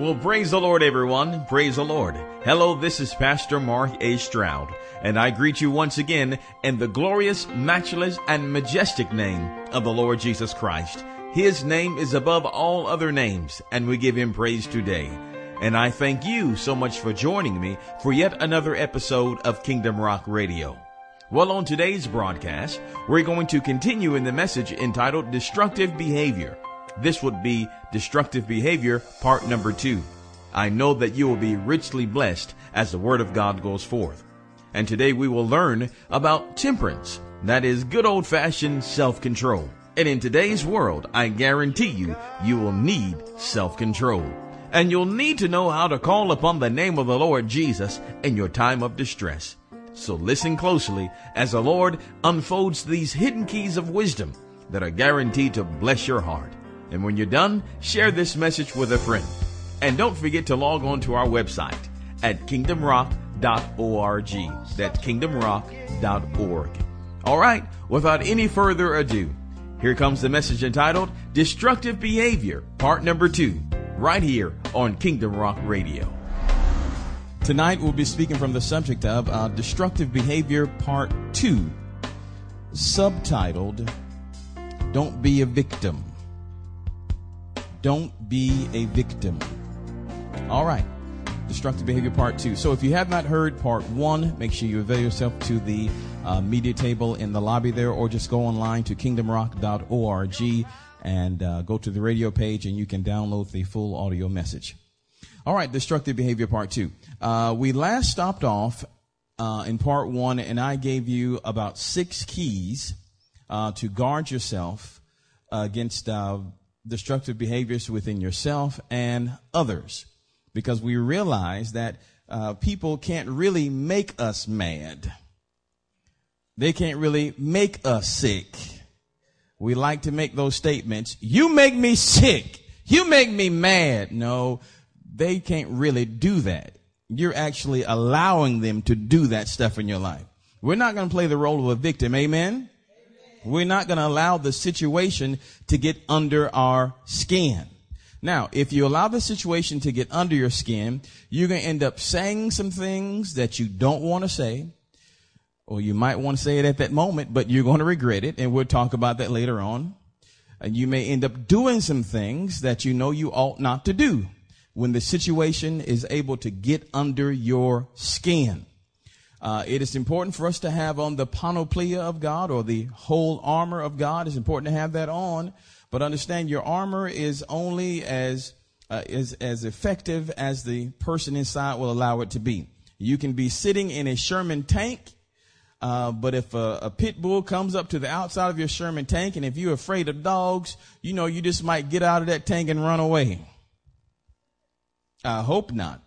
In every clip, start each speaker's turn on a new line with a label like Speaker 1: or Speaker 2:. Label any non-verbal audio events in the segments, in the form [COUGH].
Speaker 1: Well, praise the Lord, everyone. Praise the Lord. Hello, this is Pastor Mark A. Stroud, and I greet you once again in the glorious, matchless, and majestic name of the Lord Jesus Christ. His name is above all other names, and we give him praise today. And I thank you so much for joining me for yet another episode of Kingdom Rock Radio. Well, on today's broadcast, we're going to continue in the message entitled Destructive Behavior. This would be Destructive Behavior, part number two. I know that you will be richly blessed as the Word of God goes forth. And today we will learn about temperance. That is good old fashioned self control. And in today's world, I guarantee you, you will need self control. And you'll need to know how to call upon the name of the Lord Jesus in your time of distress. So listen closely as the Lord unfolds these hidden keys of wisdom that are guaranteed to bless your heart. And when you're done, share this message with a friend. And don't forget to log on to our website at kingdomrock.org. That's kingdomrock.org. All right, without any further ado, here comes the message entitled Destructive Behavior, part number two, right here on Kingdom Rock Radio. Tonight we'll be speaking from the subject of uh, Destructive Behavior, part two, subtitled Don't Be a Victim. Don't be a victim. All right. Destructive behavior part two. So if you have not heard part one, make sure you avail yourself to the uh, media table in the lobby there, or just go online to kingdomrock.org and uh, go to the radio page and you can download the full audio message. All right, destructive behavior part two. Uh, we last stopped off uh, in part one, and I gave you about six keys uh, to guard yourself against uh, destructive behaviors within yourself and others because we realize that uh, people can't really make us mad. They can't really make us sick. We like to make those statements. You make me sick. You make me mad. No, they can't really do that. You're actually allowing them to do that stuff in your life. We're not going to play the role of a victim. Amen. We're not going to allow the situation to get under our skin. Now, if you allow the situation to get under your skin, you're going to end up saying some things that you don't want to say, or you might want to say it at that moment, but you're going to regret it, and we'll talk about that later on. And you may end up doing some things that you know you ought not to do when the situation is able to get under your skin. Uh, it is important for us to have on the panoplia of God or the whole armor of God. It's important to have that on. But understand your armor is only as, uh, is as effective as the person inside will allow it to be. You can be sitting in a Sherman tank, uh, but if a, a, pit bull comes up to the outside of your Sherman tank, and if you're afraid of dogs, you know you just might get out of that tank and run away. I hope not.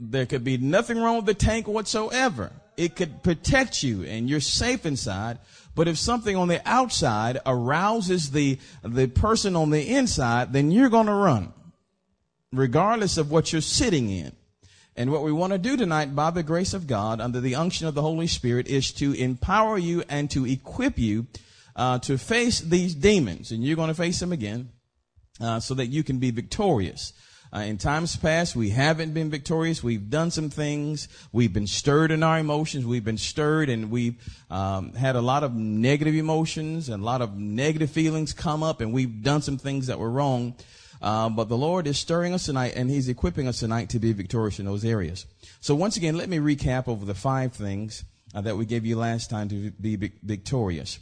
Speaker 1: There could be nothing wrong with the tank whatsoever. It could protect you and you're safe inside. But if something on the outside arouses the, the person on the inside, then you're going to run, regardless of what you're sitting in. And what we want to do tonight, by the grace of God, under the unction of the Holy Spirit, is to empower you and to equip you uh, to face these demons. And you're going to face them again uh, so that you can be victorious. Uh, in times past, we haven't been victorious. We've done some things. We've been stirred in our emotions. We've been stirred and we've um, had a lot of negative emotions and a lot of negative feelings come up and we've done some things that were wrong. Uh, but the Lord is stirring us tonight and He's equipping us tonight to be victorious in those areas. So once again, let me recap over the five things uh, that we gave you last time to be victorious.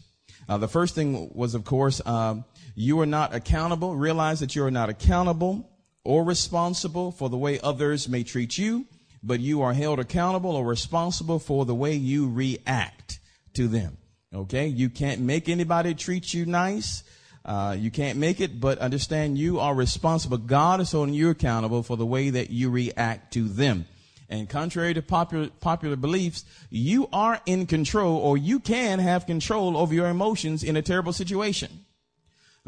Speaker 1: Uh, the first thing was, of course, um, you are not accountable. Realize that you are not accountable or responsible for the way others may treat you, but you are held accountable or responsible for the way you react to them. Okay? You can't make anybody treat you nice. Uh, you can't make it, but understand you are responsible. God is holding you accountable for the way that you react to them. And contrary to popular, popular beliefs, you are in control or you can have control over your emotions in a terrible situation.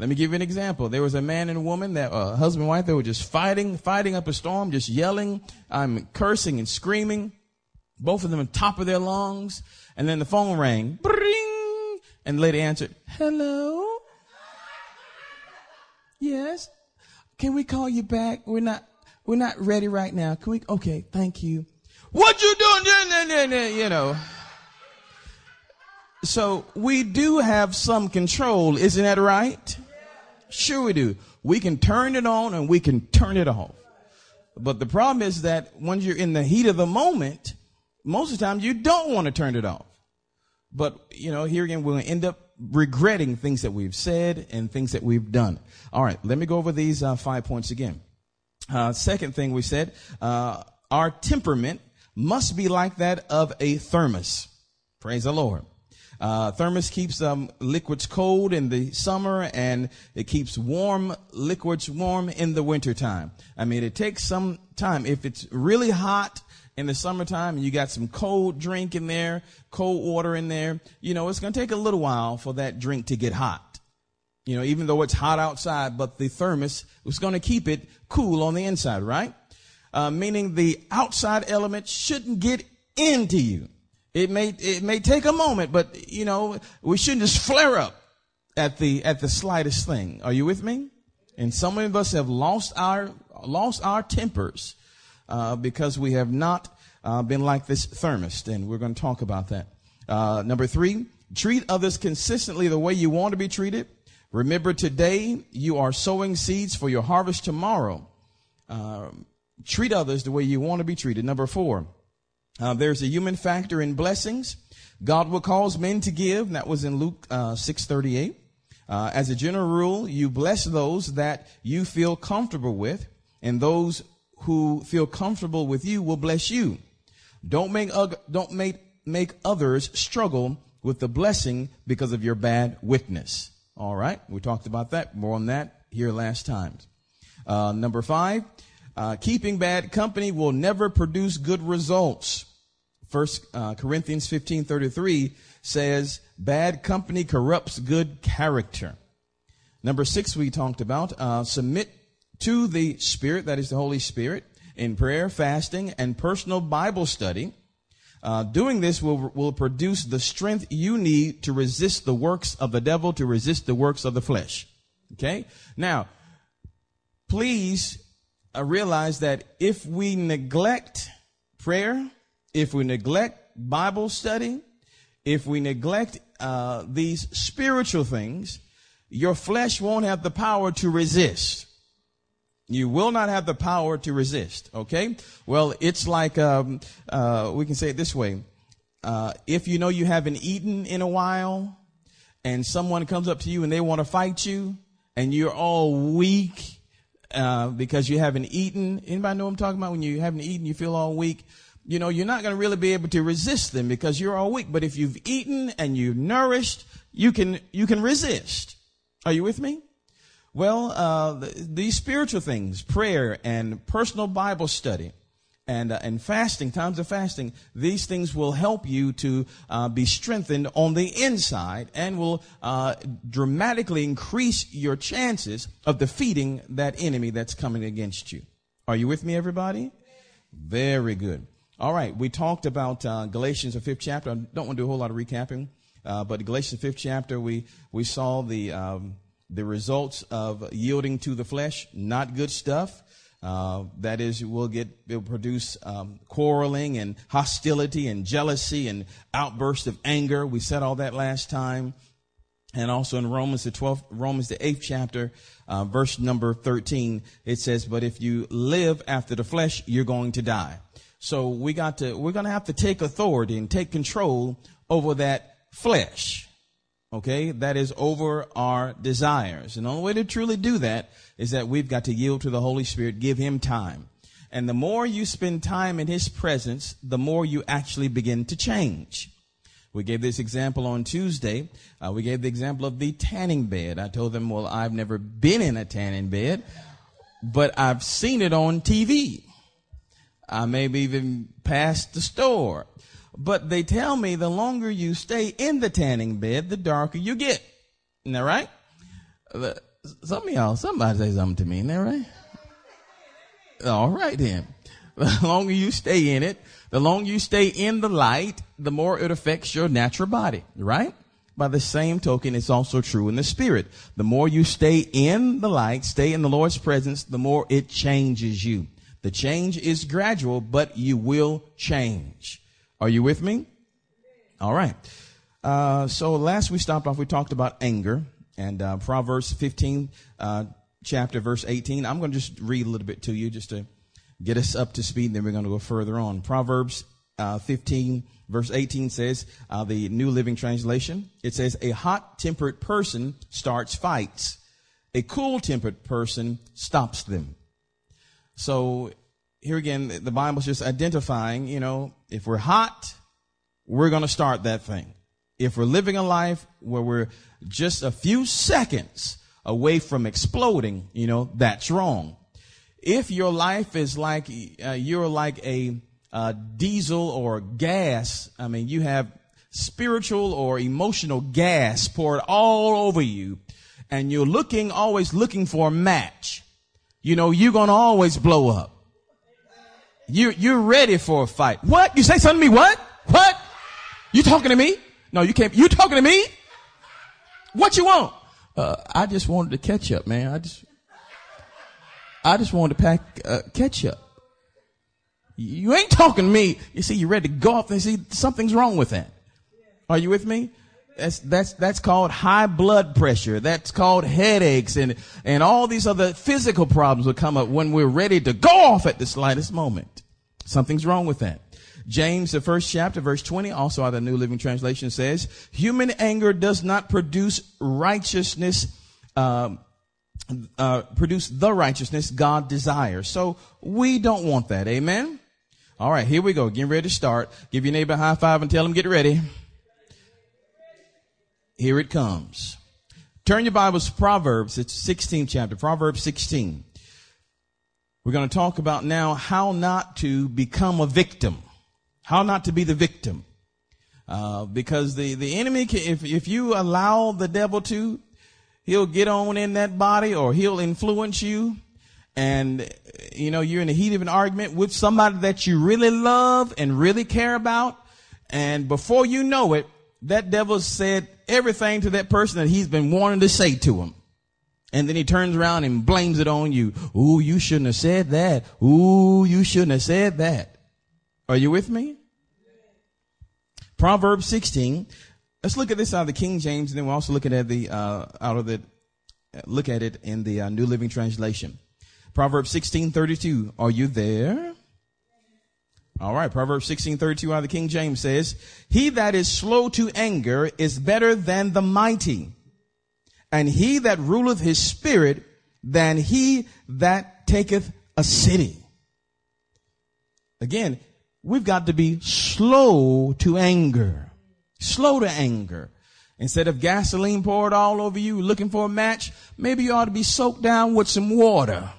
Speaker 1: Let me give you an example. There was a man and a woman that, uh, husband and wife, they were just fighting, fighting up a storm, just yelling, um, cursing and screaming. Both of them on top of their lungs. And then the phone rang. Bring, and the lady answered, hello? Yes. Can we call you back? We're not, we're not ready right now. Can we? Okay, thank you. What you doing? You know. So we do have some control, isn't that right? Sure we do. We can turn it on and we can turn it off. But the problem is that when you're in the heat of the moment, most of the time you don't want to turn it off. But, you know, here again, we'll end up regretting things that we've said and things that we've done. All right, let me go over these uh, five points again. Uh, second thing we said, uh, our temperament must be like that of a thermos. Praise the Lord. Uh, thermos keeps um, liquids cold in the summer and it keeps warm liquids warm in the wintertime. I mean, it takes some time. If it's really hot in the summertime and you got some cold drink in there, cold water in there, you know, it's going to take a little while for that drink to get hot. You know, even though it's hot outside, but the thermos is going to keep it cool on the inside, right? Uh, meaning the outside element shouldn't get into you. It may, it may take a moment, but you know, we shouldn't just flare up at the, at the slightest thing. Are you with me? And some of us have lost our, lost our tempers, uh, because we have not, uh, been like this thermos. And we're going to talk about that. Uh, number three, treat others consistently the way you want to be treated. Remember today you are sowing seeds for your harvest tomorrow. Uh, treat others the way you want to be treated. Number four, uh, there's a human factor in blessings. God will cause men to give. That was in Luke uh, 638. Uh, as a general rule, you bless those that you feel comfortable with, and those who feel comfortable with you will bless you. Don't make don't make make others struggle with the blessing because of your bad witness. All right, we talked about that. More on that here last time. Uh, number five, uh, keeping bad company will never produce good results. First uh, Corinthians 15, 33 says, bad company corrupts good character. Number six, we talked about, uh, submit to the Spirit, that is the Holy Spirit, in prayer, fasting, and personal Bible study. Uh, doing this will, will produce the strength you need to resist the works of the devil, to resist the works of the flesh. Okay? Now, please I realize that if we neglect prayer, if we neglect Bible study, if we neglect uh, these spiritual things, your flesh won't have the power to resist. You will not have the power to resist. Okay. Well, it's like um, uh, we can say it this way: uh, if you know you haven't eaten in a while, and someone comes up to you and they want to fight you, and you're all weak uh, because you haven't eaten. Anybody know what I'm talking about? When you haven't eaten, you feel all weak. You know, you're not going to really be able to resist them because you're all weak. But if you've eaten and you've nourished, you can, you can resist. Are you with me? Well, uh, these spiritual things, prayer and personal Bible study, and, uh, and fasting, times of fasting, these things will help you to uh, be strengthened on the inside and will uh, dramatically increase your chances of defeating that enemy that's coming against you. Are you with me, everybody? Very good. All right, we talked about uh, Galatians, the fifth chapter. I don't want to do a whole lot of recapping, uh, but Galatians, fifth chapter, we we saw the um, the results of yielding to the flesh, not good stuff. Uh, that is, we'll get, it'll produce um, quarreling and hostility and jealousy and outbursts of anger. We said all that last time. And also in Romans, the 12th, Romans, the 8th chapter, uh, verse number 13, it says, but if you live after the flesh, you're going to die. So we got to, we're going to have to take authority and take control over that flesh. Okay. That is over our desires. And the only way to truly do that is that we've got to yield to the Holy Spirit, give Him time. And the more you spend time in His presence, the more you actually begin to change. We gave this example on Tuesday. Uh, we gave the example of the tanning bed. I told them, well, I've never been in a tanning bed, but I've seen it on TV. I maybe even past the store. But they tell me the longer you stay in the tanning bed, the darker you get. Isn't that right? Some of y'all, somebody say something to me, isn't that right? All right then. [LAUGHS] The longer you stay in it, the longer you stay in the light, the more it affects your natural body, right? by the same token, it's also true in the spirit. The more you stay in the light, stay in the Lord's presence, the more it changes you. The change is gradual, but you will change. Are you with me? All right. Uh, so last we stopped off, we talked about anger and uh, Proverbs 15, uh, chapter verse 18. I'm going to just read a little bit to you just to get us up to speed, and then we're going to go further on. Proverbs uh, 15, verse 18 says, uh, the New Living Translation, it says, A hot tempered person starts fights, a cool tempered person stops them. So here again, the Bible's just identifying, you know, if we're hot, we're going to start that thing. If we're living a life where we're just a few seconds away from exploding, you know, that's wrong. If your life is like, uh, you're like a diesel or gas, I mean, you have spiritual or emotional gas poured all over you, and you're looking, always looking for a match, you know, you're gonna always blow up. You, you're ready for a fight. What? You say something to me? What? What? You talking to me? No, you can't. You talking to me? What you want? Uh, I just wanted to catch up, man. I just, I just wanted to pack uh, ketchup. You ain't talking to me. You see, you're ready to go off and see something's wrong with that. Are you with me? That's, that's, that's called high blood pressure. That's called headaches and, and all these other physical problems will come up when we're ready to go off at the slightest moment. Something's wrong with that. James, the first chapter, verse 20, also out of the New Living Translation says, human anger does not produce righteousness, um, uh, produce the righteousness God desires. So we don't want that. Amen. All right, here we go. Getting ready to start. Give your neighbor a high five and tell him get ready. Here it comes. Turn your Bibles to Proverbs. It's 16th chapter. Proverbs 16. We're going to talk about now how not to become a victim. How not to be the victim. Uh, because the, the enemy, can, if, if you allow the devil to, he'll get on in that body or he'll influence you. And, you know, you're in the heat of an argument with somebody that you really love and really care about. And before you know it, that devil said everything to that person that he's been wanting to say to him. And then he turns around and blames it on you. Ooh, you shouldn't have said that. Ooh, you shouldn't have said that. Are you with me? Proverbs 16. Let's look at this out of the King James, and then we'll also look at the uh, out of the look at it in the uh, New Living Translation. Proverbs 16:32. Are you there? All right. Proverbs 16:32 out of the King James says, "He that is slow to anger is better than the mighty, and he that ruleth his spirit than he that taketh a city." Again, we've got to be slow to anger. Slow to anger. Instead of gasoline poured all over you looking for a match, maybe you ought to be soaked down with some water.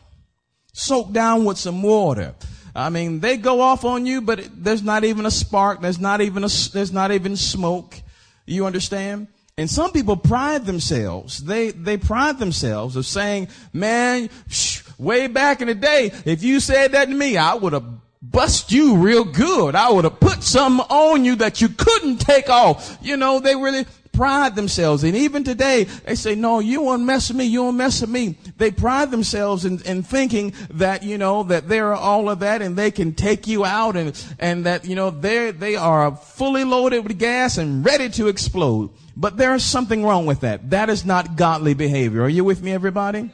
Speaker 1: Soaked down with some water. I mean, they go off on you, but there's not even a spark. There's not even a, there's not even smoke. You understand? And some people pride themselves. They, they pride themselves of saying, man, shh, way back in the day, if you said that to me, I would have bust you real good. I would have put something on you that you couldn't take off. You know, they really pride themselves. And even today, they say, no, you won't mess with me. You won't mess with me. They pride themselves in, in thinking that, you know, that they're all of that and they can take you out and, and that, you know, they they are fully loaded with gas and ready to explode. But there's something wrong with that. That is not godly behavior. Are you with me, everybody?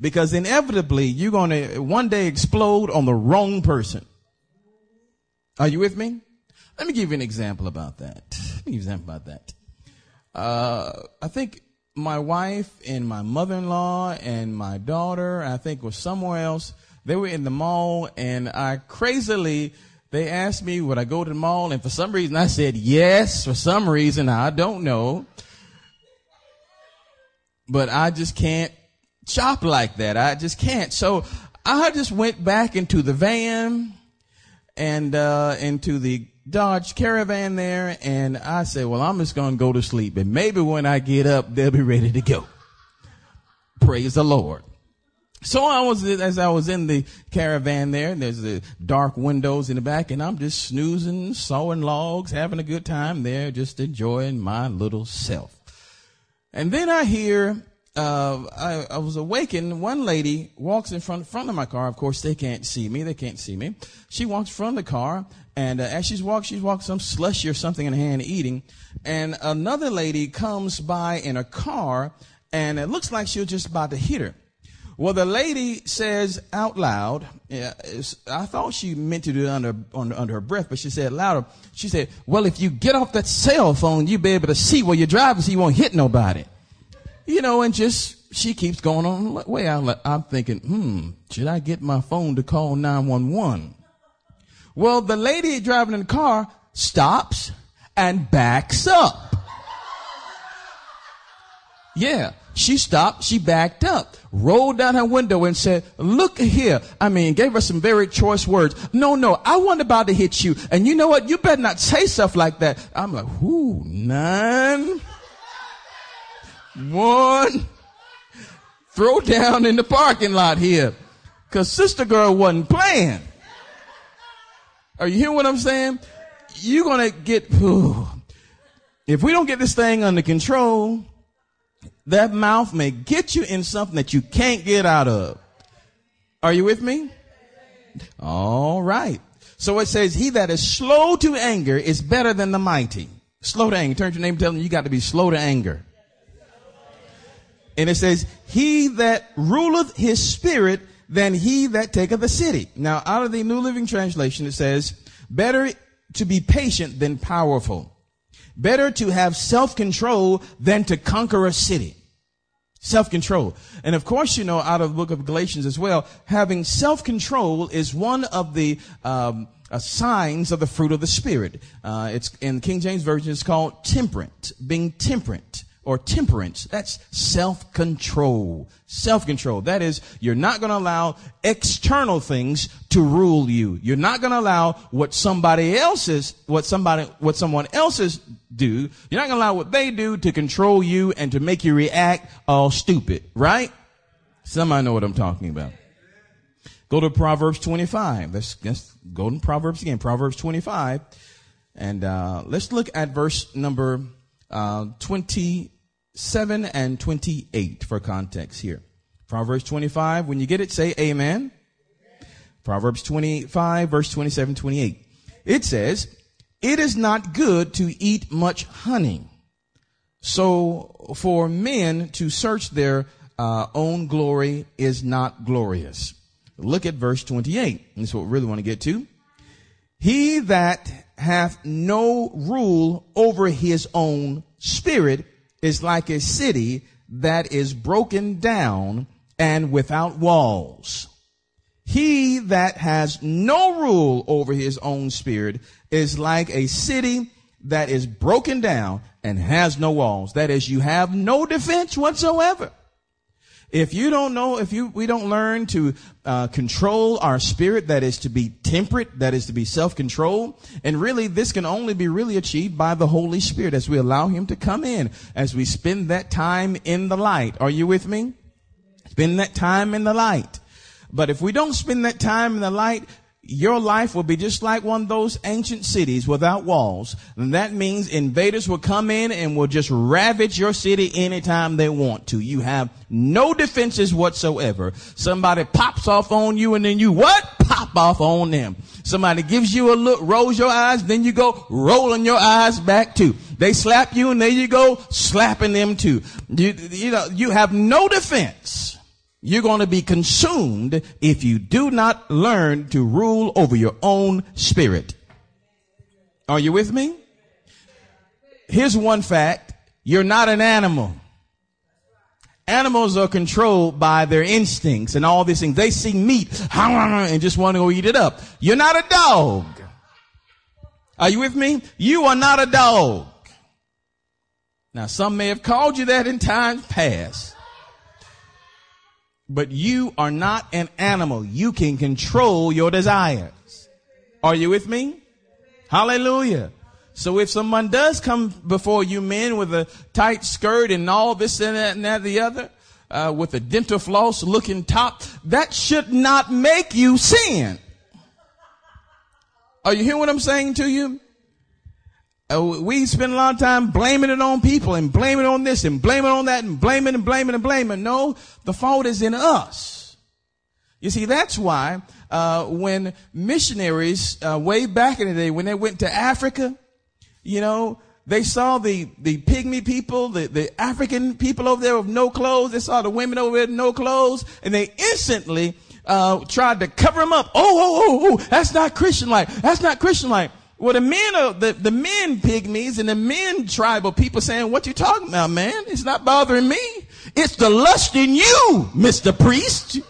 Speaker 1: Because inevitably you're going to one day explode on the wrong person. Are you with me? Let me give you an example about that. Let me give you an example about that. Uh, I think my wife and my mother-in-law and my daughter, I think was somewhere else. They were in the mall and I crazily, they asked me, would I go to the mall? And for some reason I said yes. For some reason, I don't know. But I just can't shop like that. I just can't. So I just went back into the van and uh, into the Dodge Caravan there, and I said, "Well, I'm just going to go to sleep, and maybe when I get up, they'll be ready to go." Praise the Lord. So I was, as I was in the caravan there, there's the dark windows in the back and I'm just snoozing, sawing logs, having a good time there, just enjoying my little self. And then I hear, uh, I, I, was awakened. One lady walks in front, front of my car. Of course, they can't see me. They can't see me. She walks of the car and uh, as she's walking, she's walking some slushy or something in her hand eating. And another lady comes by in a car and it looks like she was just about to hit her. Well, the lady says out loud, yeah, I thought she meant to do it under, under, under her breath, but she said louder. She said, well, if you get off that cell phone, you'll be able to see where you're driving so you won't hit nobody. You know, and just, she keeps going on the way. I'm, thinking, hmm, should I get my phone to call 911? Well, the lady driving in the car stops and backs up. Yeah. She stopped, she backed up, rolled down her window and said, look here. I mean, gave her some very choice words. No, no, I wasn't about to hit you. And you know what? You better not say stuff like that. I'm like, whoo, nine, one, throw down in the parking lot here. Cause sister girl wasn't playing. Are you hearing what I'm saying? You're gonna get, whew, if we don't get this thing under control, that mouth may get you in something that you can't get out of. Are you with me? All right. So it says, he that is slow to anger is better than the mighty. Slow to anger. Turn to your name and tell them you got to be slow to anger. And it says, he that ruleth his spirit than he that taketh a city. Now, out of the New Living Translation, it says, better to be patient than powerful. Better to have self-control than to conquer a city. Self-control. And of course, you know, out of the book of Galatians as well, having self-control is one of the, um, uh, signs of the fruit of the Spirit. Uh, it's in King James Version, it's called temperate, being temperate or temperance. That's self-control. Self-control. That is, you're not going to allow external things to rule you. You're not going to allow what somebody else's, what somebody, what someone else's do. You're not going to allow what they do to control you and to make you react all stupid, right? Somebody know what I'm talking about. Go to Proverbs 25. Let's, let's go to Proverbs again. Proverbs 25. And, uh, let's look at verse number, uh, 20, 7 and 28 for context here. Proverbs 25, when you get it, say amen. Proverbs 25, verse 27, 28. It says, it is not good to eat much honey. So for men to search their uh, own glory is not glorious. Look at verse 28. This is what we really want to get to. He that hath no rule over his own spirit is like a city that is broken down and without walls. He that has no rule over his own spirit is like a city that is broken down and has no walls. That is, you have no defense whatsoever. If you don't know, if you, we don't learn to uh, control our spirit, that is to be temperate, that is to be self-control, and really this can only be really achieved by the Holy Spirit as we allow Him to come in, as we spend that time in the light. Are you with me? Spend that time in the light. But if we don't spend that time in the light, your life will be just like one of those ancient cities without walls. And that means invaders will come in and will just ravage your city anytime they want to. You have no defenses whatsoever. Somebody pops off on you and then you what? Pop off on them. Somebody gives you a look, rolls your eyes, then you go rolling your eyes back too. They slap you and there you go slapping them too. You, you know, you have no defense you're going to be consumed if you do not learn to rule over your own spirit. Are you with me? Here's one fact. You're not an animal. Animals are controlled by their instincts and all these things. They see meat and just want to go eat it up. You're not a dog. Are you with me? You are not a dog. Now, some may have called you that in times past. But you are not an animal. You can control your desires. Are you with me? Hallelujah. So if someone does come before you men with a tight skirt and all this and that and that the other, uh, with a dental floss looking top, that should not make you sin. Are you hearing what I'm saying to you? Uh, we spend a lot of time blaming it on people and blaming on this and blaming on that and blaming and blaming and blaming. No, the fault is in us. You see, that's why uh, when missionaries uh, way back in the day, when they went to Africa, you know, they saw the, the pygmy people, the, the African people over there with no clothes. They saw the women over there with no clothes, and they instantly uh, tried to cover them up. Oh, oh, oh, oh, that's not Christian like. That's not Christian like. Well, the men are the, the men pygmies and the men tribal people saying, "What you talking about, man? It's not bothering me. It's the lust in you, Mister Priest."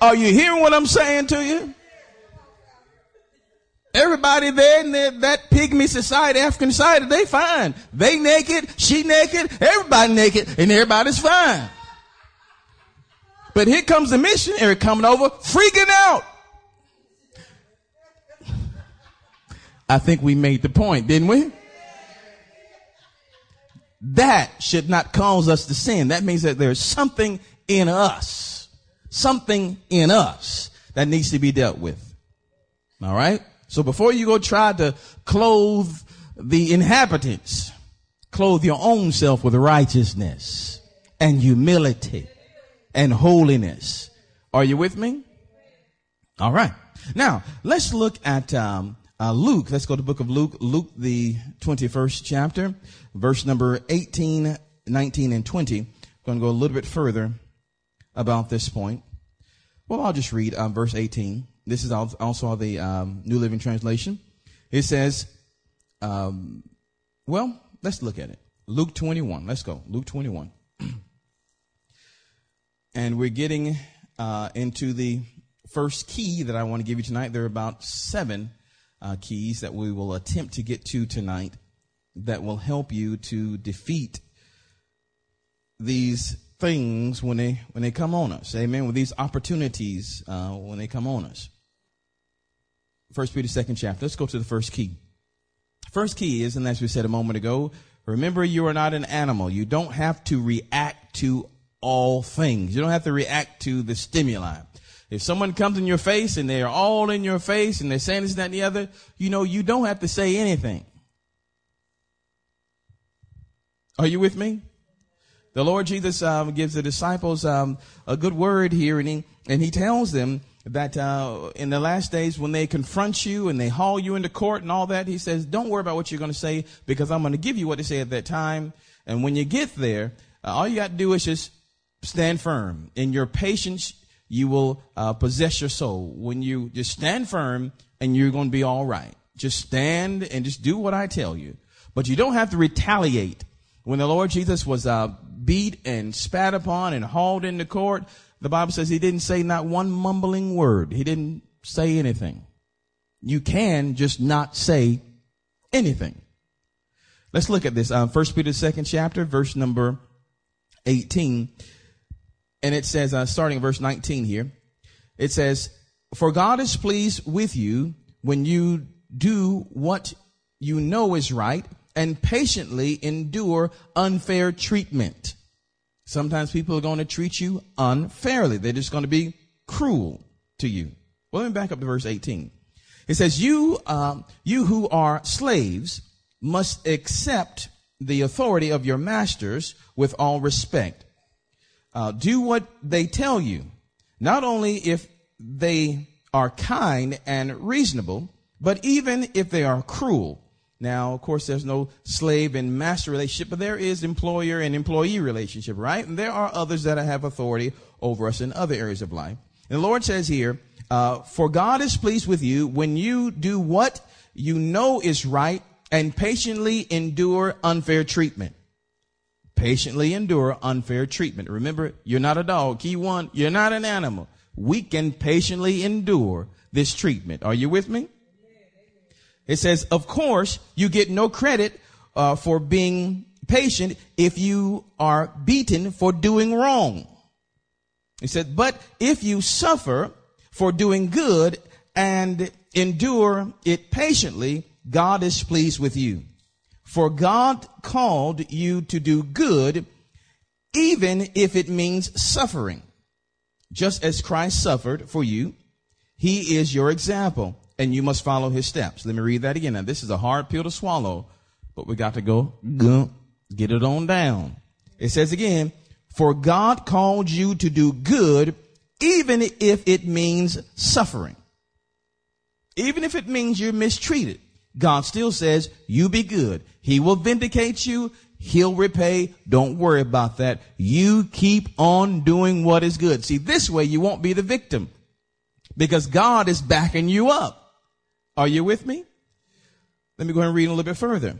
Speaker 1: Are you hearing what I'm saying to you? Everybody there in that pygmy society, African society, they fine. They naked, she naked, everybody naked, and everybody's fine. But here comes the missionary coming over, freaking out. I think we made the point, didn't we? That should not cause us to sin. That means that there's something in us, something in us that needs to be dealt with. All right? So before you go try to clothe the inhabitants, clothe your own self with righteousness and humility and holiness. Are you with me? All right. Now let's look at um, uh, Luke. Let's go to the book of Luke. Luke, the twenty-first chapter, verse number 18, 19, and twenty. I'm going to go a little bit further about this point. Well, I'll just read uh, verse eighteen. This is also the um, New Living Translation. It says, um, well, let's look at it. Luke 21. Let's go. Luke 21. [CLEARS THROAT] and we're getting uh, into the first key that I want to give you tonight. There are about seven uh, keys that we will attempt to get to tonight that will help you to defeat these things when they when they come on us. Amen. With these opportunities uh, when they come on us. First Peter second chapter. Let's go to the first key. First key is, and as we said a moment ago, remember you are not an animal. You don't have to react to all things. You don't have to react to the stimuli. If someone comes in your face and they're all in your face and they're saying this, and that, and the other, you know, you don't have to say anything. Are you with me? The Lord Jesus um, gives the disciples um, a good word here, and he and he tells them that uh, in the last days when they confront you and they haul you into court and all that, he says, don't worry about what you're going to say because I'm going to give you what to say at that time. And when you get there, uh, all you got to do is just stand firm. In your patience, you will uh, possess your soul. When you just stand firm and you're going to be all right. Just stand and just do what I tell you. But you don't have to retaliate. When the Lord Jesus was uh, beat and spat upon and hauled into court, the Bible says he didn't say not one mumbling word. He didn't say anything. You can just not say anything. Let's look at this. Uh, First Peter second chapter, verse number 18. And it says, uh, starting verse 19 here, it says, For God is pleased with you when you do what you know is right and patiently endure unfair treatment. Sometimes people are going to treat you unfairly. They're just going to be cruel to you. Well, let me back up to verse 18. It says, you, um, you who are slaves must accept the authority of your masters with all respect. Uh, do what they tell you, not only if they are kind and reasonable, but even if they are cruel. Now, of course, there's no slave and master relationship, but there is employer and employee relationship, right? And there are others that have authority over us in other areas of life. And the Lord says here, uh, for God is pleased with you when you do what you know is right and patiently endure unfair treatment. Patiently endure unfair treatment. Remember, you're not a dog. Key one, you're not an animal. We can patiently endure this treatment. Are you with me? It says, of course, you get no credit uh, for being patient if you are beaten for doing wrong. He said, but if you suffer for doing good and endure it patiently, God is pleased with you. For God called you to do good even if it means suffering. Just as Christ suffered for you, he is your example and you must follow his steps. Let me read that again. Now, this is a hard pill to swallow, but we got to go get it on down. It says again, for God called you to do good, even if it means suffering. Even if it means you're mistreated, God still says, you be good. He will vindicate you. He'll repay. Don't worry about that. You keep on doing what is good. See, this way you won't be the victim because God is backing you up. Are you with me? Let me go ahead and read a little bit further.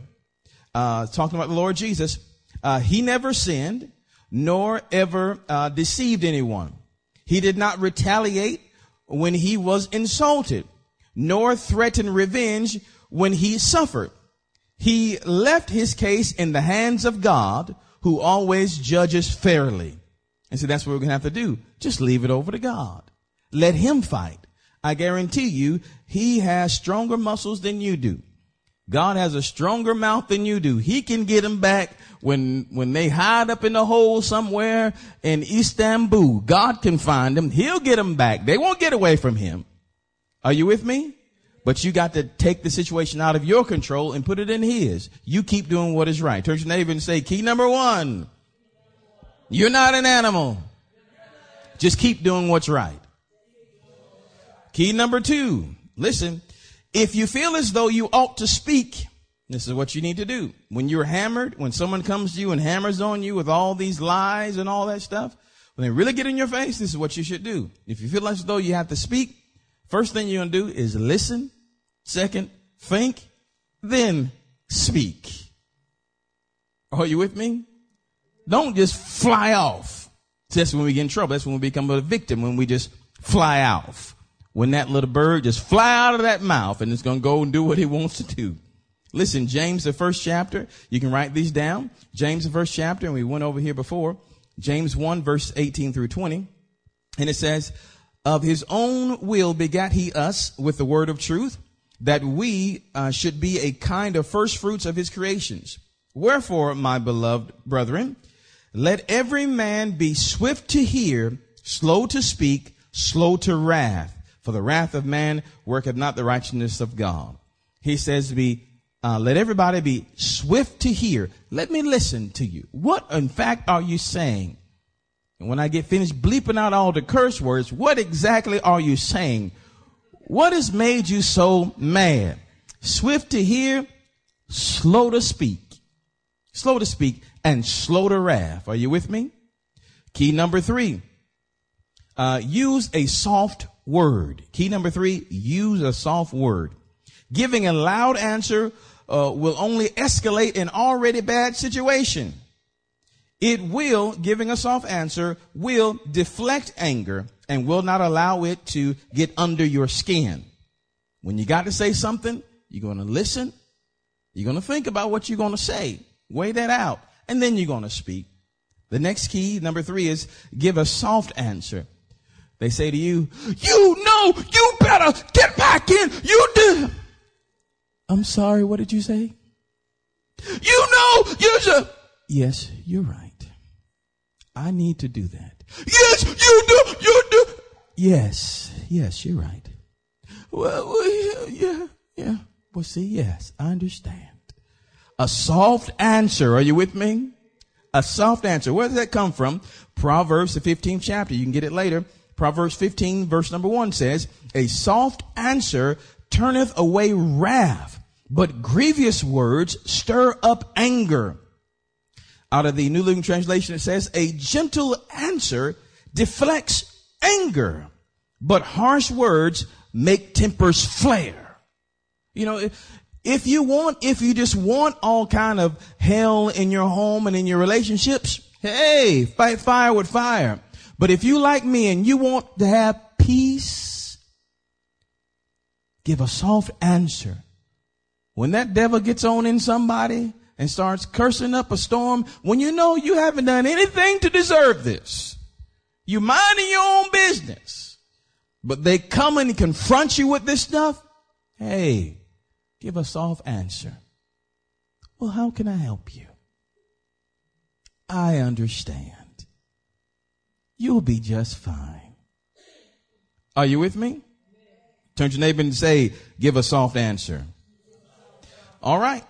Speaker 1: Uh, talking about the Lord Jesus, uh, he never sinned nor ever uh, deceived anyone. He did not retaliate when he was insulted, nor threaten revenge when he suffered. He left his case in the hands of God, who always judges fairly. And so that's what we're going to have to do. Just leave it over to God. Let him fight. I guarantee you, he has stronger muscles than you do. God has a stronger mouth than you do. He can get them back when, when they hide up in a hole somewhere in Istanbul. God can find them. He'll get them back. They won't get away from him. Are you with me? But you got to take the situation out of your control and put it in his. You keep doing what is right. Turn to your neighbor and say, key number one. You're not an animal. Just keep doing what's right. Key number two, listen, if you feel as though you ought to speak, this is what you need to do. When you're hammered, when someone comes to you and hammers on you with all these lies and all that stuff, when they really get in your face, this is what you should do. If you feel as though you have to speak, first thing you're going to do is listen. Second, think, then speak. Are you with me? Don't just fly off. That's when we get in trouble. That's when we become a victim, when we just fly off when that little bird just fly out of that mouth and it's going to go and do what he wants to do. Listen, James, the first chapter, you can write these down. James, the first chapter, and we went over here before. James 1 verse 18 through 20. And it says, of his own will begat he us with the word of truth, that we uh, should be a kind of first fruits of his creations. Wherefore, my beloved brethren, let every man be swift to hear, slow to speak, slow to wrath. For the wrath of man worketh not the righteousness of God. He says to be, uh, let everybody be swift to hear. Let me listen to you. What in fact are you saying? And when I get finished bleeping out all the curse words, what exactly are you saying? What has made you so mad? Swift to hear, slow to speak. Slow to speak and slow to wrath. Are you with me? Key number three. Uh, use a soft word. Key number three, use a soft word. Giving a loud answer uh, will only escalate an already bad situation. It will, giving a soft answer, will deflect anger and will not allow it to get under your skin. When you got to say something, you're going to listen. You're going to think about what you're going to say. Weigh that out. And then you're going to speak. The next key, number three, is give a soft answer. They say to you, you know, you better get back in. You do. I'm sorry. What did you say? You know, you should. Yes, you're right. I need to do that. Yes, you do. You. Yes, yes, you're right. Well, well yeah, yeah. Well, see, yes, I understand. A soft answer. Are you with me? A soft answer. Where does that come from? Proverbs, the 15th chapter. You can get it later. Proverbs 15 verse number 1 says, A soft answer turneth away wrath, but grievous words stir up anger. Out of the New Living Translation, it says, A gentle answer deflects anger, but harsh words make tempers flare. You know, if, if you want, if you just want all kind of hell in your home and in your relationships, hey, fight fire with fire. But if you like me and you want to have peace, give a soft answer. When that devil gets on in somebody and starts cursing up a storm, when you know you haven't done anything to deserve this, you minding your own business, but they come and confront you with this stuff, hey, give a soft answer. Well, how can I help you? I understand. you'll be just fine. Are you with me? Turn to your neighbor and say, give a soft answer. All right.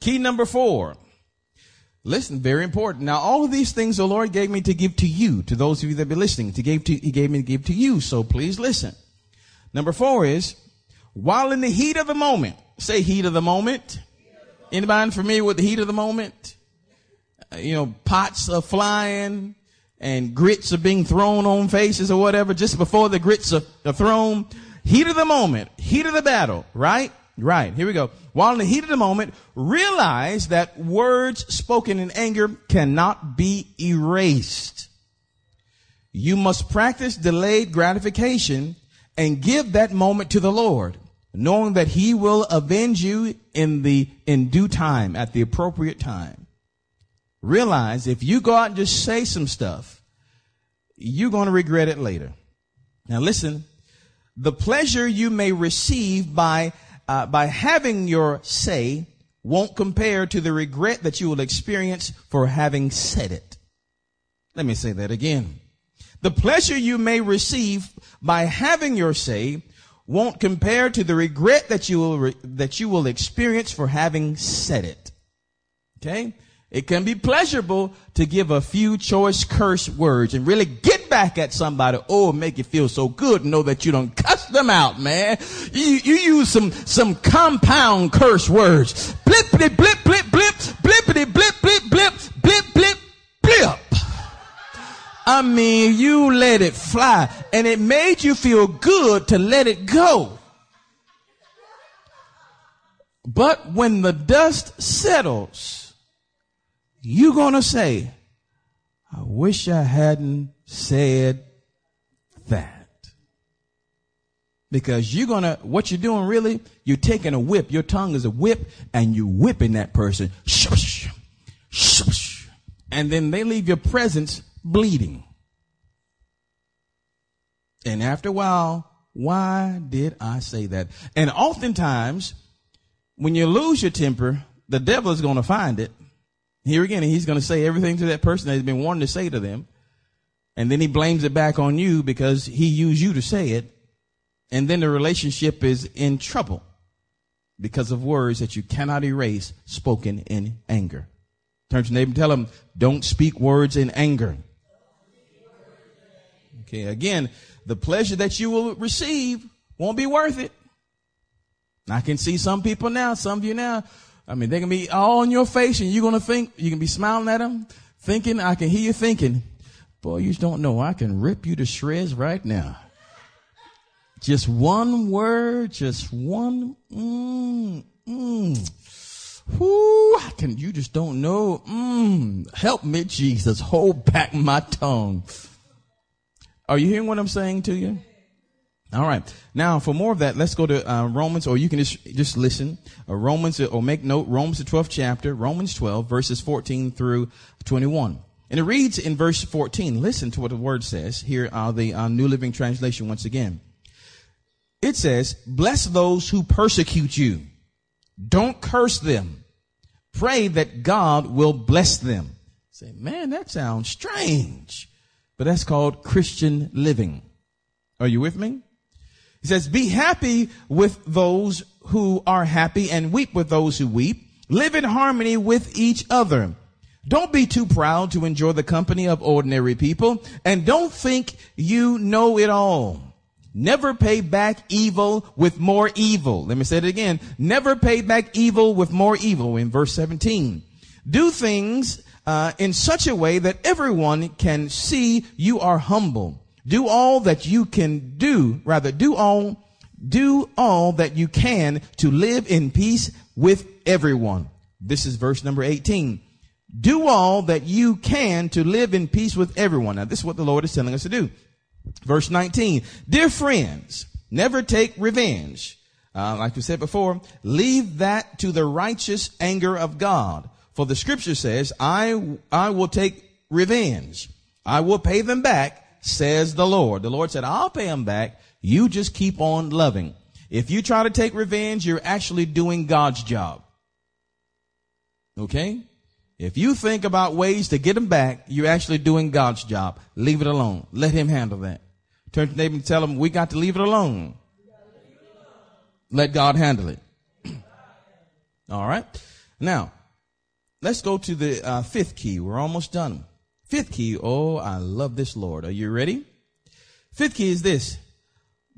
Speaker 1: Key number four. Listen, very important. Now, all of these things the Lord gave me to give to you, to those of you that be listening, to give to, He gave me to give to you. So please listen. Number four is, while in the heat of the moment, say heat of the moment. Anybody familiar with the heat of the moment? Uh, you know, pots are flying and grits are being thrown on faces or whatever just before the grits are, are thrown. Heat of the moment, heat of the battle, right? Right. Here we go. While in the heat of the moment, realize that words spoken in anger cannot be erased. You must practice delayed gratification and give that moment to the Lord, knowing that he will avenge you in the, in due time, at the appropriate time. Realize if you go out and just say some stuff, you're going to regret it later. Now listen, the pleasure you may receive by uh, by having your say won't compare to the regret that you will experience for having said it. Let me say that again. The pleasure you may receive by having your say won't compare to the regret that you will re- that you will experience for having said it. Okay? It can be pleasurable to give a few choice curse words and really get back at somebody. Oh, make you feel so good. Know that you don't cuss them out, man. You, you use some, some compound curse words. Blippity blip blip blip, blippity blip blip blip, blip blip blip. I mean, you let it fly and it made you feel good to let it go. But when the dust settles, you're going to say, I wish I hadn't said that. Because you're to, what you're doing really, you're taking a whip. Your tongue is a whip and you're whipping that person. And then they leave your presence bleeding. And after a while, why did I say that? And oftentimes, when you lose your temper, the devil is going to find it here again, he's going to say everything to that person that he's been wanting to say to them. And then he blames it back on you because he used you to say it. And then the relationship is in trouble because of words that you cannot erase spoken in anger. Turn to your neighbor and tell him, don't speak words in anger. Okay, again, the pleasure that you will receive won't be worth it. I can see some people now, some of you now, I mean, they can be all on your face and you're going to think, you can be smiling at them, thinking, I can hear you thinking, boy, you just don't know. I can rip you to shreds right now. Just one word, just one, mm, mm. Whoo, I can, you just don't know. Mm, help me, Jesus. Hold back my tongue. Are you hearing what I'm saying to you? All right. Now, for more of that, let's go to uh, Romans, or you can just just listen. Uh, Romans, or make note. Romans, the 12th chapter, Romans 12, verses 14 through 21. And it reads in verse 14. Listen to what the word says. Here are the uh, New Living Translation once again. It says, "Bless those who persecute you. Don't curse them. Pray that God will bless them." Say, man, that sounds strange, but that's called Christian living. Are you with me? He says, be happy with those who are happy and weep with those who weep. Live in harmony with each other. Don't be too proud to enjoy the company of ordinary people and don't think you know it all. Never pay back evil with more evil. Let me say it again. Never pay back evil with more evil in verse 17. Do things uh, in such a way that everyone can see you are humble. Do all that you can do, rather do all, do all that you can to live in peace with everyone. This is verse number 18. Do all that you can to live in peace with everyone. Now this is what the Lord is telling us to do. Verse 19. Dear friends, never take revenge. Uh, like we said before, leave that to the righteous anger of God. For the scripture says, I, I will take revenge. I will pay them back says the Lord. The Lord said, I'll pay them back. You just keep on loving. If you try to take revenge, you're actually doing God's job. Okay? If you think about ways to get them back, you're actually doing God's job. Leave it alone. Let him handle that. Turn to neighbor and tell them we got to leave it alone. Let God handle it. [CLEARS THROAT] All right. Now, let's go to the uh, fifth key. We're almost done. Fifth key. Oh, I love this, Lord. Are you ready? Fifth key is this.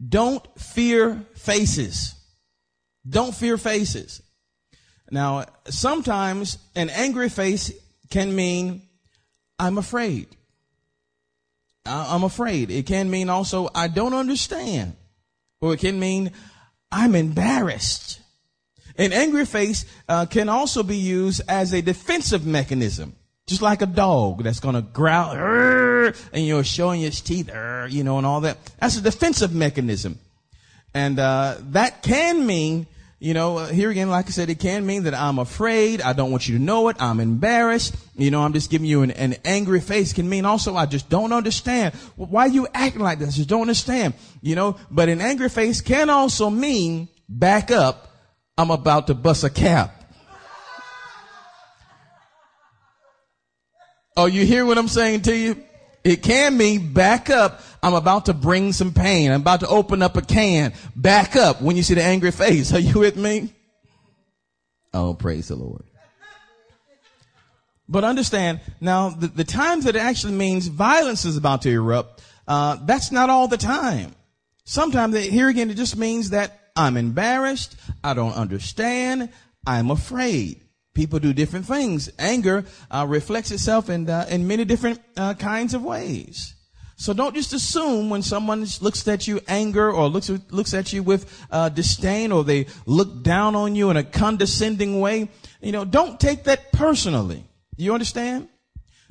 Speaker 1: Don't fear faces. Don't fear faces. Now, sometimes an angry face can mean I'm afraid. I'm afraid. It can mean also I don't understand. Or it can mean I'm embarrassed. An angry face uh, can also be used as a defensive mechanism. Just like a dog that's going to growl and you're showing its teeth, you know, and all that. That's a defensive mechanism. And uh, that can mean you know, uh, here again, like I said, it can mean that I'm afraid. I don't want you to know it. I'm embarrassed. You know, I'm just giving you an, an angry face. Can mean also I just don't understand. Why you acting like this? Just don't understand. You know, but an angry face can also mean back up. I'm about to bust a cap. Oh, you hear what I'm saying to you? It can mean back up. I'm about to bring some pain. I'm about to open up a can. Back up when you see the angry face. [LAUGHS] Are you with me? Oh, praise the Lord. But understand now the, the times that it actually means violence is about to erupt, uh, that's not all the time. Sometimes here again, it just means that I'm embarrassed. I don't understand. I'm afraid people do different things. Anger uh, reflects itself in uh, in many different uh, kinds of ways. So don't just assume when someone looks at you anger or looks looks at you with uh, disdain or they look down on you in a condescending way. You know, don't take that personally. You understand?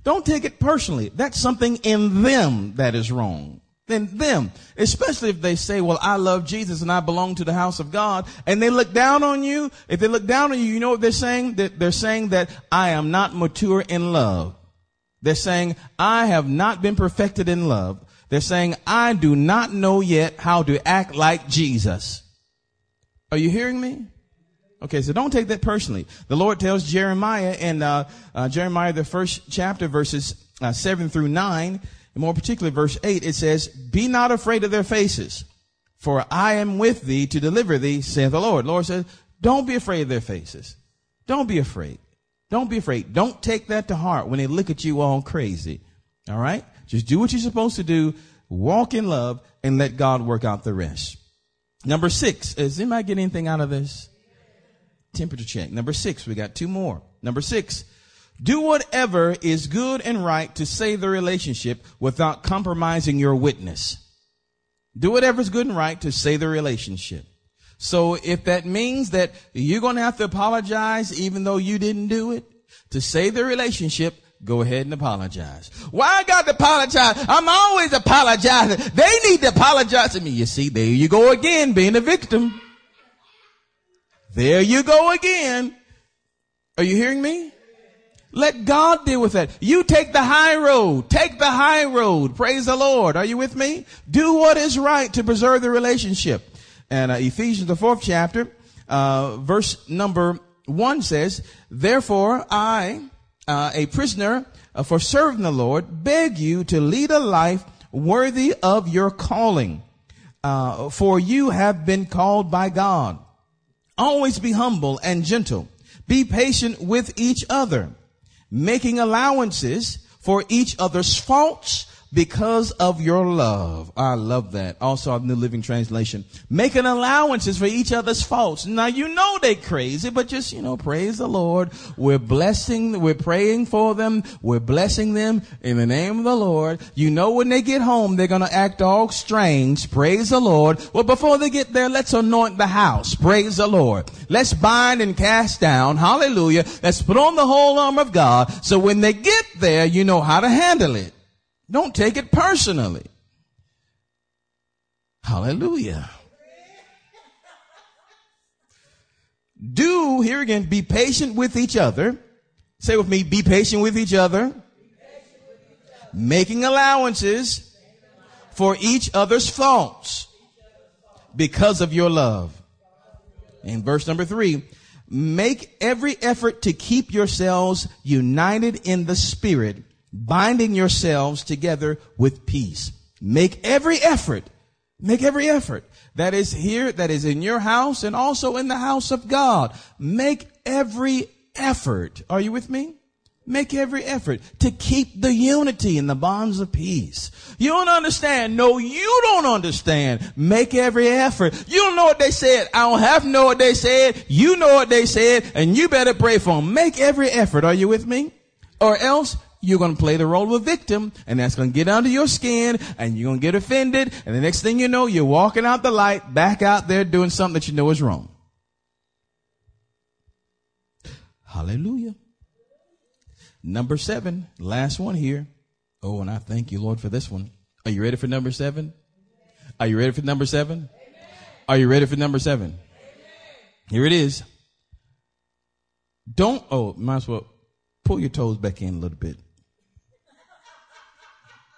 Speaker 1: Don't take it personally. That's something in them that is wrong than them. Especially if they say, well, I love Jesus and I belong to the house of God. And they look down on you. If they look down on you, you know what they're saying? They're saying that I am not mature in love. They're saying I have not been perfected in love. They're saying I do not know yet how to act like Jesus. Are you hearing me? Okay, so don't take that personally. The Lord tells Jeremiah in uh, uh, Jeremiah the first chapter, verses uh, seven through nine and more particularly verse 8, it says, Be not afraid of their faces, for I am with thee to deliver thee, saith the Lord. Lord says, don't be afraid of their faces. Don't be afraid. Don't be afraid. Don't take that to heart when they look at you all crazy. All right? Just do what you're supposed to do. Walk in love and let God work out the rest. Number six. Is anybody getting anything out of this? Temperature check. Number six. We got two more. Number six. Do whatever is good and right to save the relationship without compromising your witness. Do whatever is good and right to save the relationship. So if that means that you're going to have to apologize even though you didn't do it to save the relationship, go ahead and apologize. Why I got to apologize? I'm always apologizing. They need to apologize to me. You see, there you go again, being a victim. There you go again. Are you hearing me? Let God deal with that. You take the high road. Take the high road. Praise the Lord. Are you with me? Do what is right to preserve the relationship. And uh, Ephesians, the fourth chapter, uh, verse number one says, Therefore I, uh, a prisoner uh, for serving the Lord, beg you to lead a life worthy of your calling. Uh, for you have been called by God. Always be humble and gentle. Be patient with each other making allowances for each other's faults because of your love. I love that. Also, New Living Translation. Making allowances for each other's faults. Now, you know they're crazy, but just, you know, praise the Lord. We're blessing, we're praying for them. We're blessing them in the name of the Lord. You know when they get home, they're gonna act all strange. Praise the Lord. Well, before they get there, let's anoint the house. Praise the Lord. Let's bind and cast down. Hallelujah. Let's put on the whole armor of God. So when they get there, you know how to handle it. Don't take it personally. Hallelujah. Do, here again, be patient with each other. Say with me, be patient with each other. Making allowances for each other's faults because of your love. In verse number three, Make every effort to keep yourselves united in the spirit, binding yourselves together with peace. Make every effort. Make every effort. That is here, that is in your house and also in the house of God. Make every effort. Are you with me? Make every effort to keep the unity in the bonds of peace. You don't understand. No, you don't understand. Make every effort. You don't know what they said. I don't have to know what they said. You know what they said and you better pray for them. Make every effort. Are you with me? Or else you're going to play the role of a victim and that's going to get under your skin and you're going to get offended. And the next thing you know, you're walking out the light back out there doing something that you know is wrong. Hallelujah. Number seven, last one here. Oh, and I thank you, Lord, for this one. Are you ready for number seven? Are you ready for number seven? Are you ready for number seven? Here it is. Don't, oh, might as well pull your toes back in a little bit.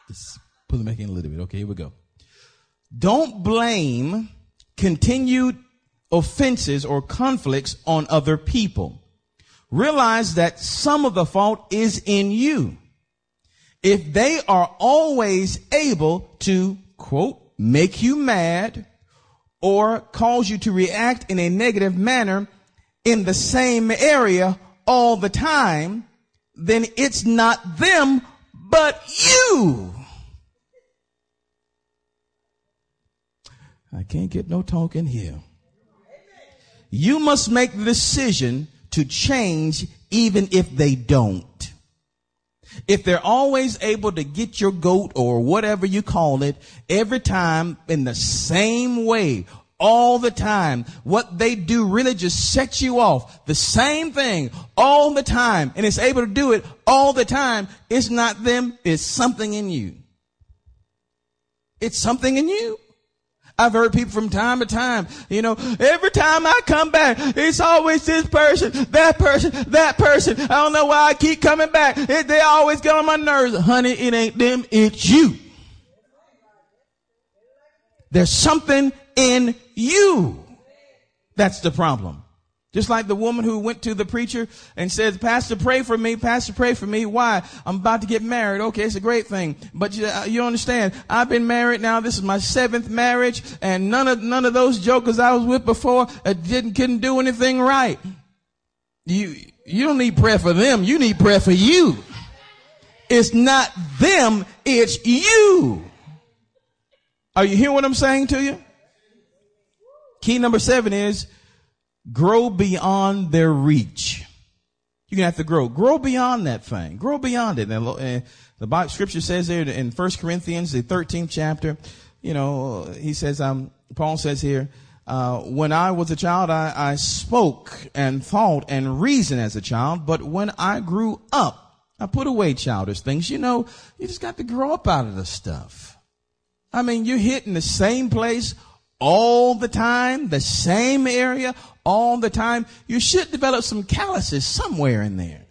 Speaker 1: Just pull them back in a little bit. Okay, here we go. Don't blame continued offenses or conflicts on other people realize that some of the fault is in you. If they are always able to, quote, make you mad or cause you to react in a negative manner in the same area all the time, then it's not them, but you. I can't get no talking here. You must make the decision to change even if they don't. If they're always able to get your goat or whatever you call it every time in the same way, all the time, what they do really just sets you off. The same thing all the time and it's able to do it all the time. It's not them. It's something in you. It's something in you. I've heard people from time to time, you know, every time I come back, it's always this person, that person, that person. I don't know why I keep coming back. It, they always get on my nerves. Honey, it ain't them, it's you. There's something in you. That's the problem. Just like the woman who went to the preacher and said, Pastor, pray for me. Pastor, pray for me. Why? I'm about to get married. Okay, it's a great thing. But you, uh, you understand, I've been married now. This is my seventh marriage and none of, none of those jokers I was with before uh, didn't, couldn't do anything right. You, you don't need prayer for them. You need prayer for you. It's not them. It's you. Are you hearing what I'm saying to you? Key number seven is grow beyond their reach. You're gonna have to grow. Grow beyond that thing. Grow beyond it. And the Bible, scripture says there in 1 Corinthians, the 13th chapter, you know, he says, um, Paul says here, uh, when I was a child, I, I spoke and thought and reasoned as a child, but when I grew up, I put away childish things. You know, you just got to grow up out of the stuff. I mean, you're hitting the same place all the time, the same area all the time, you should develop some calluses somewhere in there.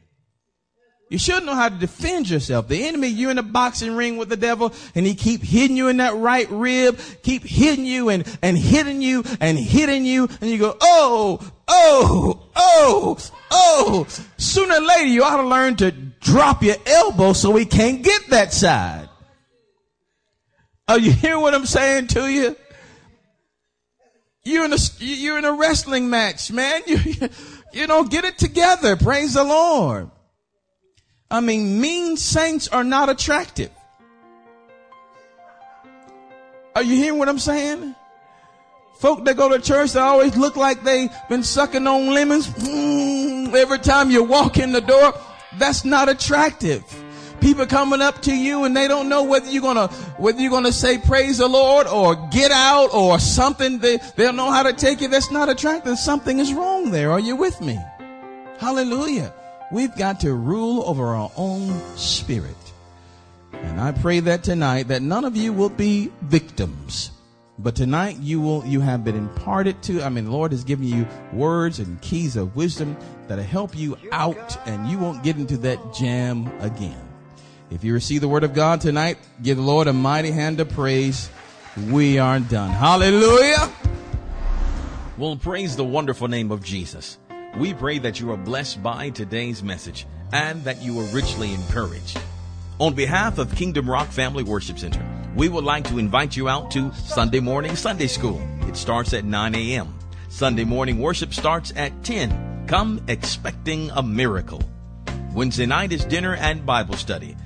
Speaker 1: You should know how to defend yourself. The enemy, you're in a boxing ring with the devil and he keep hitting you in that right rib, keep hitting you and, and hitting you and hitting you and you go, oh, oh, oh, oh. Sooner or later you ought to learn to drop your elbow so he can't get that side. Are you hearing what I'm saying to you? You're in a, you're in a wrestling match, man. You, you know, get it together. Praise the Lord. I mean, mean saints are not attractive. Are you hearing what I'm saying? Folk that go to church, they always look like they've been sucking on lemons. Mm, every time you walk in the door, that's not attractive people coming up to you and they don't know whether you're gonna whether you're gonna say praise the Lord or get out or something. They they don't know how to take it. That's not attractive. Something is wrong there. Are you with me? Hallelujah. We've got to rule over our own spirit. And I pray that tonight that none of you will be victims. But tonight you will you have been imparted to I mean the Lord has given you words and keys of wisdom that'll help you out and you won't get into that jam again. If you receive the word of God tonight, give the Lord a mighty hand of praise. We aren't done. Hallelujah.
Speaker 2: Well, praise the wonderful name of Jesus.
Speaker 1: We pray that you are blessed by today's message and that you are richly encouraged. On behalf of Kingdom Rock Family Worship Center, we would like to invite you out to Sunday morning Sunday school. It starts at 9 a.m. Sunday morning worship starts at 10. Come expecting a miracle. Wednesday night is dinner and Bible study,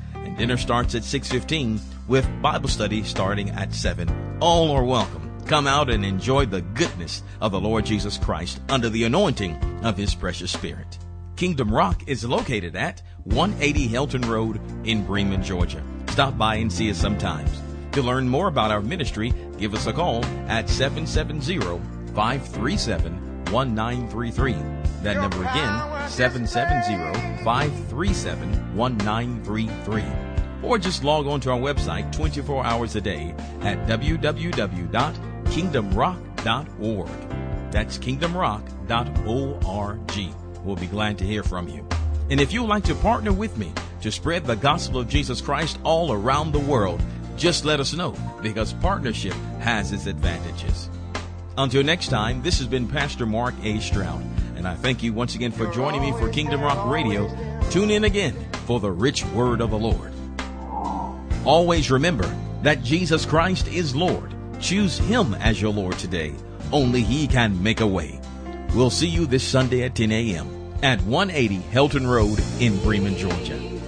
Speaker 1: dinner starts at 6:15 with Bible study starting at 7. All are welcome. Come out and enjoy the goodness of the Lord Jesus Christ under the anointing of his precious spirit. Kingdom Rock is located at 180 Helton Road in Bremen, Georgia. Stop by and see us sometimes. To learn more about our ministry, give us a call at 770-537-1933. That number again, 770-537-1933. Or just log on to our website 24 hours a day at www.kingdomrock.org. That's kingdomrock.org. We'll be glad to hear from you. And if you would like to partner with me to spread the gospel of Jesus Christ all around the world, just let us know because partnership has its advantages. Until next time, this has been Pastor Mark A. Stroud, and I thank you once again for joining me for Kingdom Rock Radio. Tune in again for the rich word of the Lord. Always remember that Jesus Christ is Lord. Choose Him as your Lord today. Only He can make a way. We'll see you this Sunday at 10 a.m. at 180 Helton Road in Bremen, Georgia.